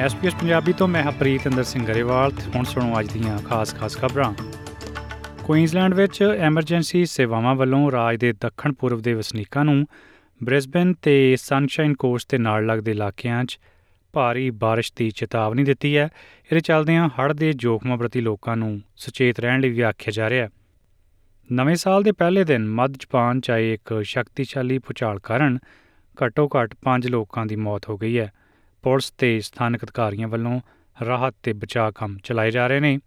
SPS Punjabi ਤੋਂ ਮੈਂ ਹਰਪ੍ਰੀਤ ਅੰਦਰ ਸਿੰਘ ਗਰੇਵਾਲ ਤੇ ਹੁਣ ਸੁਣੋ ਅੱਜ ਦੀਆਂ ਖਾਸ-ਖਾਸ ਖਬਰਾਂ ਕੁਈਨਜ਼ਲੈਂਡ ਵਿੱਚ ਐਮਰਜੈਂਸੀ ਸੇਵਾਵਾਂ ਵੱਲੋਂ ਰਾਜ ਦੇ ਦੱਖਣ ਪੂਰਬ ਦੇ ਵਸਨੀਕਾਂ ਨੂੰ ਬ੍ਰਿਸਬਨ ਤੇ ਸਨਸ਼ਾਈਨ ਕੋਸਟ ਦੇ ਨਾਲ ਲੱਗਦੇ ਇਲਾਕਿਆਂ 'ਚ ਭਾਰੀ بارش ਦੀ ਚੇਤਾਵਨੀ ਦਿੱਤੀ ਹੈ ਇਹਦੇ ਚੱਲਦਿਆਂ ਹੜ੍ਹ ਦੇ ਜੋਖਮਾਂ ਪ੍ਰਤੀ ਲੋਕਾਂ ਨੂੰ ਸੁਚੇਤ ਰਹਿਣ ਲਈ ਵੀ ਆਖਿਆ ਜਾ ਰਿਹਾ ਹੈ ਨਵੇਂ ਸਾਲ ਦੇ ਪਹਿਲੇ ਦਿਨ ਮੱਧ ਜਾਪਾਨ 'ਚ ਆਏ ਇੱਕ ਸ਼ਕਤੀਸ਼ਾਲੀ ਭੂਚਾਲ ਕਾਰਨ ਘੱਟੋ-ਘੱਟ 5 ਲੋਕਾਂ ਦੀ ਮੌਤ ਹੋ ਗਈ ਹੈ ਪੁਲਿਸ ਤੇ ਸਥਾਨਕ ਅਧਿਕਾਰੀਆਂ ਵੱਲੋਂ ਰਾਹਤ ਤੇ ਬਚਾਅ ਕੰਮ ਚਲਾਏ ਜਾ ਰਹੇ ਨੇ।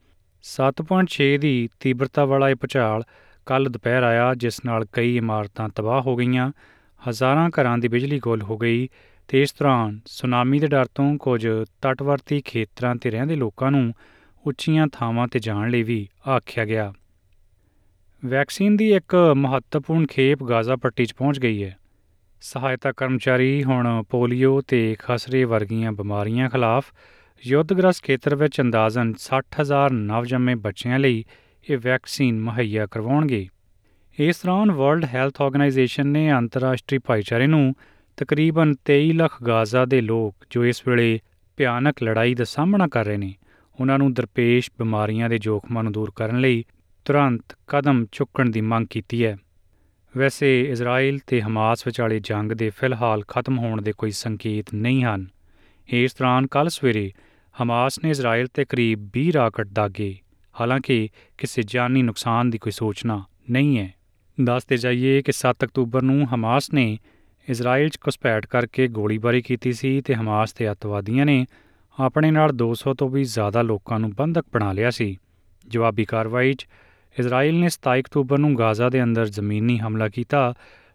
7.6 ਦੀ ਤੀਬਰਤਾ ਵਾਲਾ ਇਹ ਭੂਚਾਲ ਕੱਲ ਦੁਪਹਿਰ ਆਇਆ, ਜਿਸ ਨਾਲ ਕਈ ਇਮਾਰਤਾਂ ਤਬਾਹ ਹੋ ਗਈਆਂ। ਹਜ਼ਾਰਾਂ ਘਰਾਂ ਦੀ ਬਿਜਲੀ ਗੁੱਲ ਹੋ ਗਈ ਤੇ ਇਸ ਦੌਰਾਨ ਸੁਨਾਮੀ ਦੇ ਡਰ ਤੋਂ ਕੁਝ ਤਟਵਰਤੀ ਖੇਤਰਾਂ ਤੇ ਰਹਿੰਦੇ ਲੋਕਾਂ ਨੂੰ ਉੱਚੀਆਂ ਥਾਵਾਂ ਤੇ ਜਾਣ ਲਈ ਵੀ ਆਖਿਆ ਗਿਆ। ਵੈਕਸੀਨ ਦੀ ਇੱਕ ਮਹੱਤਵਪੂਰਨ ਖੇਪ ਗਾਜ਼ਾ ਪੱਟੀ 'ਚ ਪਹੁੰਚ ਗਈ ਹੈ। ਸਹਾਇਤਾ ਕਰਮਚਾਰੀ ਹੁਣ ਪੋਲੀਓ ਤੇ ਖਸਰੇ ਵਰਗੀਆਂ ਬਿਮਾਰੀਆਂ ਖਿਲਾਫ ਯੁੱਧਗ੍ਰਸਤ ਖੇਤਰ ਵਿੱਚ ਅੰਦਾਜ਼ਨ 60000 ਨਵਜੰਮੇ ਬੱਚਿਆਂ ਲਈ ਇਹ ਵੈਕਸੀਨ ਮੁਹੱਈਆ ਕਰਵਾਉਣਗੇ। ਇਸ ਦੌਰਾਨ ਵਰਲਡ ਹੈਲਥ ਆਰਗੇਨਾਈਜੇਸ਼ਨ ਨੇ ਅੰਤਰਰਾਸ਼ਟਰੀ ਭਾਈਚਾਰੇ ਨੂੰ ਤਕਰੀਬਨ 23 ਲੱਖ ਗਾਜ਼ਾ ਦੇ ਲੋਕ ਜੋ ਇਸ ਵੇਲੇ ਭਿਆਨਕ ਲੜਾਈ ਦਾ ਸਾਹਮਣਾ ਕਰ ਰਹੇ ਨੇ, ਉਹਨਾਂ ਨੂੰ ਦਰਪੇਸ਼ ਬਿਮਾਰੀਆਂ ਦੇ ਜੋਖਮਾਂ ਨੂੰ ਦੂਰ ਕਰਨ ਲਈ ਤੁਰੰਤ ਕਦਮ ਚੁੱਕਣ ਦੀ ਮੰਗ ਕੀਤੀ ਹੈ। ਵੈਸੇ ਇਜ਼ਰਾਈਲ ਤੇ ਹਮਾਸ ਵਿਚਾਲੇ ਜੰਗ ਦੇ ਫਿਲਹਾਲ ਖਤਮ ਹੋਣ ਦੇ ਕੋਈ ਸੰਕੇਤ ਨਹੀਂ ਹਨ। ਇਸ ਦੌਰਾਨ ਕੱਲ ਸਵੇਰੇ ਹਮਾਸ ਨੇ ਇਜ਼ਰਾਈਲ ਤੇ ਕਰੀਬ 20 ਰਾਕਟ ਦਾਗੇ। ਹਾਲਾਂਕਿ ਕਿਸੇ ਜਾਨੀ ਨੁਕਸਾਨ ਦੀ ਕੋਈ ਸੂਚਨਾ ਨਹੀਂ ਹੈ। ਦੱਸਦੇ ਜਾਈਏ ਕਿ 7 ਅਕਤੂਬਰ ਨੂੰ ਹਮਾਸ ਨੇ ਇਜ਼ਰਾਈਲ 'ਚ ਘੁਸਪੈਠ ਕਰਕੇ ਗੋਲੀਬਾਰੀ ਕੀਤੀ ਸੀ ਤੇ ਹਮਾਸ ਤੇ ਅੱਤਵਾਦੀਆਂ ਨੇ ਆਪਣੇ ਨਾਲ 200 ਤੋਂ ਵੀ ਜ਼ਿਆਦਾ ਲੋਕਾਂ ਨੂੰ ਬੰਦਕ ਬਣਾ ਲਿਆ ਸੀ। ਜਵਾਬੀ ਕਾਰਵਾਈ 'ਚ ਇਜ਼ਰਾਈਲ ਨੇ 27 ਅਕਤੂਬਰ ਨੂੰ ਗਾਜ਼ਾ ਦੇ ਅੰਦਰ ਜ਼ਮੀਨੀ ਹਮਲਾ ਕੀਤਾ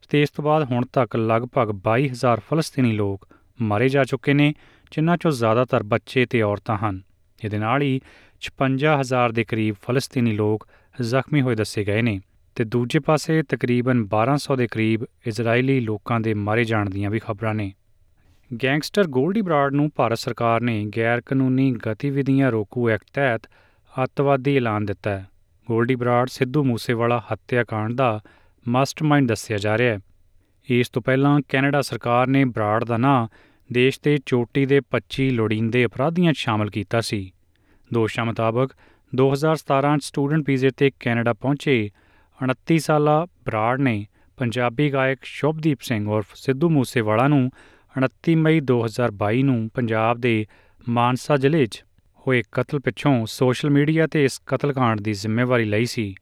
ਤੇ ਇਸ ਤੋਂ ਬਾਅਦ ਹੁਣ ਤੱਕ ਲਗਭਗ 22000 ਫਲਸਤੀਨੀ ਲੋਕ ਮਾਰੇ ਜਾ ਚੁੱਕੇ ਨੇ, ਜਿਨ੍ਹਾਂ 'ਚੋਂ ਜ਼ਿਆਦਾਤਰ ਬੱਚੇ ਤੇ ਔਰਤਾਂ ਹਨ। ਇਹਦੇ ਨਾਲ ਹੀ 56000 ਦੇ ਕਰੀਬ ਫਲਸਤੀਨੀ ਲੋਕ ਜ਼ਖਮੀ ਹੋਏ ਦੱਸੇ ਗਏ ਨੇ ਤੇ ਦੂਜੇ ਪਾਸੇ ਤਕਰੀਬਨ 1200 ਦੇ ਕਰੀਬ ਇਜ਼ਰਾਈਲੀ ਲੋਕਾਂ ਦੇ ਮਾਰੇ ਜਾਣ ਦੀਆਂ ਵੀ ਖਬਰਾਂ ਨੇ। ਗੈਂਗਸਟਰ ਗੋਲਡੀ ਬਰਾਡ ਨੂੰ ਭਾਰਤ ਸਰਕਾਰ ਨੇ ਗੈਰ ਕਾਨੂੰਨੀ ਗਤੀਵਿਧੀਆਂ ਰੋਕੂ ਐਕਟ ਤਹਿਤ ਅੱਤਵਾਦੀ ਐਲਾਨ ਦਿੱਤਾ ਹੈ। ਗੋਲਡੀ ਬਰਾਡ ਸਿੱਧੂ ਮੂਸੇਵਾਲਾ ਹੱਤਿਆਕਾਂਡ ਦਾ ਮਾਸਟਰਮਾਈਂਡ ਦੱਸਿਆ ਜਾ ਰਿਹਾ ਹੈ। ਇਸ ਤੋਂ ਪਹਿਲਾਂ ਕੈਨੇਡਾ ਸਰਕਾਰ ਨੇ ਬਰਾਡ ਦਾ ਨਾਂ ਦੇਸ਼ ਦੇ ਚੋਟੀ ਦੇ 25 ਲੋੜੀਂਦੇ ਅਪਰਾਧੀਆਂ 'ਚ ਸ਼ਾਮਲ ਕੀਤਾ ਸੀ। ਦੋਸ਼ਾਂ ਮੁਤਾਬਕ 2017 'ਚ ਸਟੂਡੈਂਟ ਵੀਜ਼ੇ ਤੇ ਕੈਨੇਡਾ ਪਹੁੰਚੇ 29 ਸਾਲਾ ਬਰਾੜ ਨੇ ਪੰਜਾਬੀ ਗਾਇਕ ਸ਼ੁਭਦੀਪ ਸਿੰਘ ਉਰਫ ਸਿੱਧੂ ਮੂਸੇਵਾਲਾ ਨੂੰ 29 ਮਈ 2022 ਨੂੰ ਪੰਜਾਬ ਦੇ ਮਾਨਸਾ ਜ਼ਿਲ੍ਹੇ 'ਚ ਹੋਏ ਕਤਲ ਪਿੱਛੋਂ ਸੋਸ਼ਲ ਮੀਡੀਆ ਤੇ ਇਸ ਕਤਲकांड ਦੀ ਜ਼ਿੰਮੇਵਾਰੀ ਲਈ ਸੀ।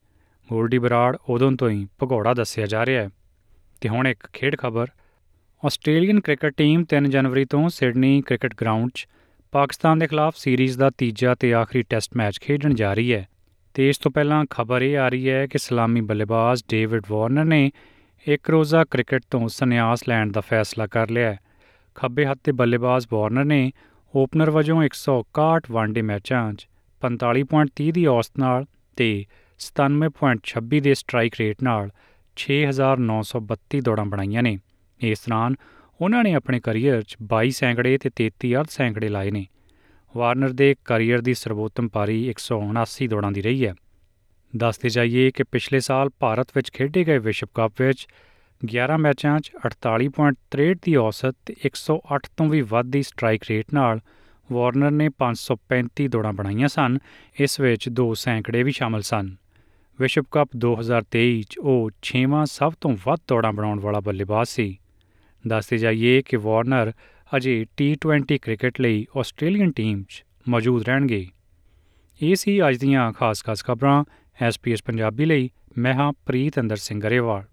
ਗੋਲਡੀ ਬਰਾੜ ਉਦੋਂ ਤੋਂ ਹੀ ਭਗੌੜਾ ਦੱਸਿਆ ਜਾ ਰਿਹਾ ਹੈ। ਤੇ ਹੁਣ ਇੱਕ ਖੇਡ ਖਬਰ। ਆਸਟ੍ਰੇਲੀਅਨ ਕ੍ਰਿਕਟ ਟੀਮ 3 ਜਨਵਰੀ ਤੋਂ ਸਿਡਨੀ ਕ੍ਰਿਕਟ ਗਰਾਊਂਡ 'ਚ ਪਾਕਿਸਤਾਨ ਦੇ ਖਿਲਾਫ ਸੀਰੀਜ਼ ਦਾ ਤੀਜਾ ਤੇ ਆਖਰੀ ਟੈਸਟ ਮੈਚ ਖੇਡਣ ਜਾ ਰਹੀ ਹੈ। ਤੇ ਇਸ ਤੋਂ ਪਹਿਲਾਂ ਖਬਰ ਇਹ ਆ ਰਹੀ ਹੈ ਕਿ ਸਲਾਮੀ ਬੱਲੇਬਾਜ਼ ਡੇਵਿਡ ਵਾਰਨਰ ਨੇ ਇੱਕ ਰੋਜ਼ਾ ਕ੍ਰਿਕਟ ਤੋਂ ਸੰਨਿਆਸ ਲੈਣ ਦਾ ਫੈਸਲਾ ਕਰ ਲਿਆ ਹੈ। ਖੱਬੇ ਹੱਥ ਦੇ ਬੱਲੇਬਾਜ਼ ਵਾਰਨਰ ਨੇ ਓਪਨਰ ਵਜੋਂ 161 ਵਨਡੇ ਮੈਚਾਂ 'ਚ 45.30 ਦੀ ਔਸਤ ਨਾਲ ਤੇ 97.26 ਦੇ ਸਟ੍ਰਾਈਕ ਰੇਟ ਨਾਲ 6932 ਦੌੜਾਂ ਬਣਾਈਆਂ ਨੇ। ਇਸ ਦੌਰਾਨ ਉਹਨਾਂ ਨੇ ਆਪਣੇ ਕੈਰੀਅਰ 'ਚ 22 ਸੈਂਕੜੇ ਤੇ 33 ਅਰਧ ਸੈਂਕੜੇ ਲਾਏ ਨੇ। ਵਾਰਨਰ ਦੇ ਕੈਰੀਅਰ ਦੀ ਸਰਵੋਤਮ ਪਾਰੀ 179 ਦੌੜਾਂ ਦੀ ਰਹੀ ਹੈ। ਦੱਸਦੇ ਜਾਈਏ ਕਿ ਪਿਛਲੇ ਸਾਲ ਭਾਰਤ ਵਿੱਚ ਖੇਡੇ ਗਏ ਵਿਸ਼ਵ ਕੱਪ ਵਿੱਚ 11 ਮੈਚਾਂ 'ਚ 48.63 ਦੀ ਔਸਤ ਤੇ 108 ਤੋਂ ਵੀ ਵੱਧ ਦੀ ਸਟ੍ਰਾਈਕ ਰੇਟ ਨਾਲ ਵਾਰਨਰ ਨੇ 535 ਦੌੜਾਂ ਬਣਾਈਆਂ ਸਨ, ਇਸ ਵਿੱਚ ਦੋ ਸੈਂਕੜੇ ਵੀ ਸ਼ਾਮਲ ਸਨ। ਵਿਸ਼ਵ ਕੱਪ 2023 'ਚ ਉਹ 6ਵਾਂ ਸਭ ਤੋਂ ਵੱਧ ਦੌੜਾਂ ਬਣਾਉਣ ਵਾਲਾ ਬੱਲੇਬਾਜ਼ ਸੀ। ਦੱਸਦੇ ਜਾਈਏ ਕਿ ਵਾਰਨਰ ਅਜੇ T20 ਕ੍ਰਿਕਟ ਲਈ ਆਸਟ੍ਰੇਲੀਅਨ ਟੀਮ 'ਚ ਮੌਜੂਦ ਰਹਿਣਗੇ। ਇਹ ਸੀ ਅੱਜ ਦੀਆਂ ਖਾਸ-ਖਾਸ ਖਬਰਾਂ। ਐਸਪੀਐਸ ਪੰਜਾਬੀ ਲਈ, ਮੈਂ ਹਾਂ ਪ੍ਰੀਤ ਅੰਦਰ ਸਿੰਘ ਗਰੇਵਾਲ।